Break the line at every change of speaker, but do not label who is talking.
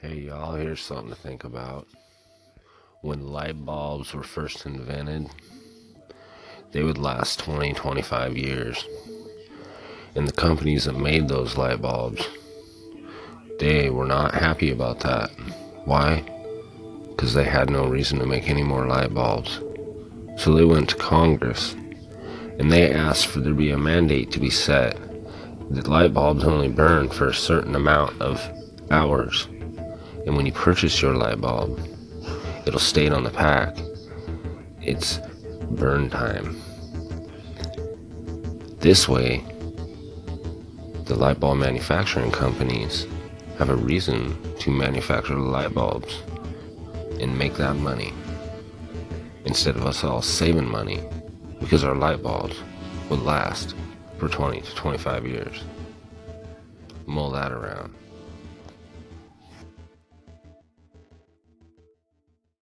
Hey, y'all, here's something to think about. When light bulbs were first invented, they would last 20, 25 years. And the companies that made those light bulbs, they were not happy about that. Why? Because they had no reason to make any more light bulbs. So they went to Congress and they asked for there to be a mandate to be set that light bulbs only burn for a certain amount of hours. And when you purchase your light bulb, it'll state on the pack it's burn time. This way, the light bulb manufacturing companies have a reason to manufacture light bulbs and make that money instead of us all saving money because our light bulbs would last for 20 to 25 years. Mull that around.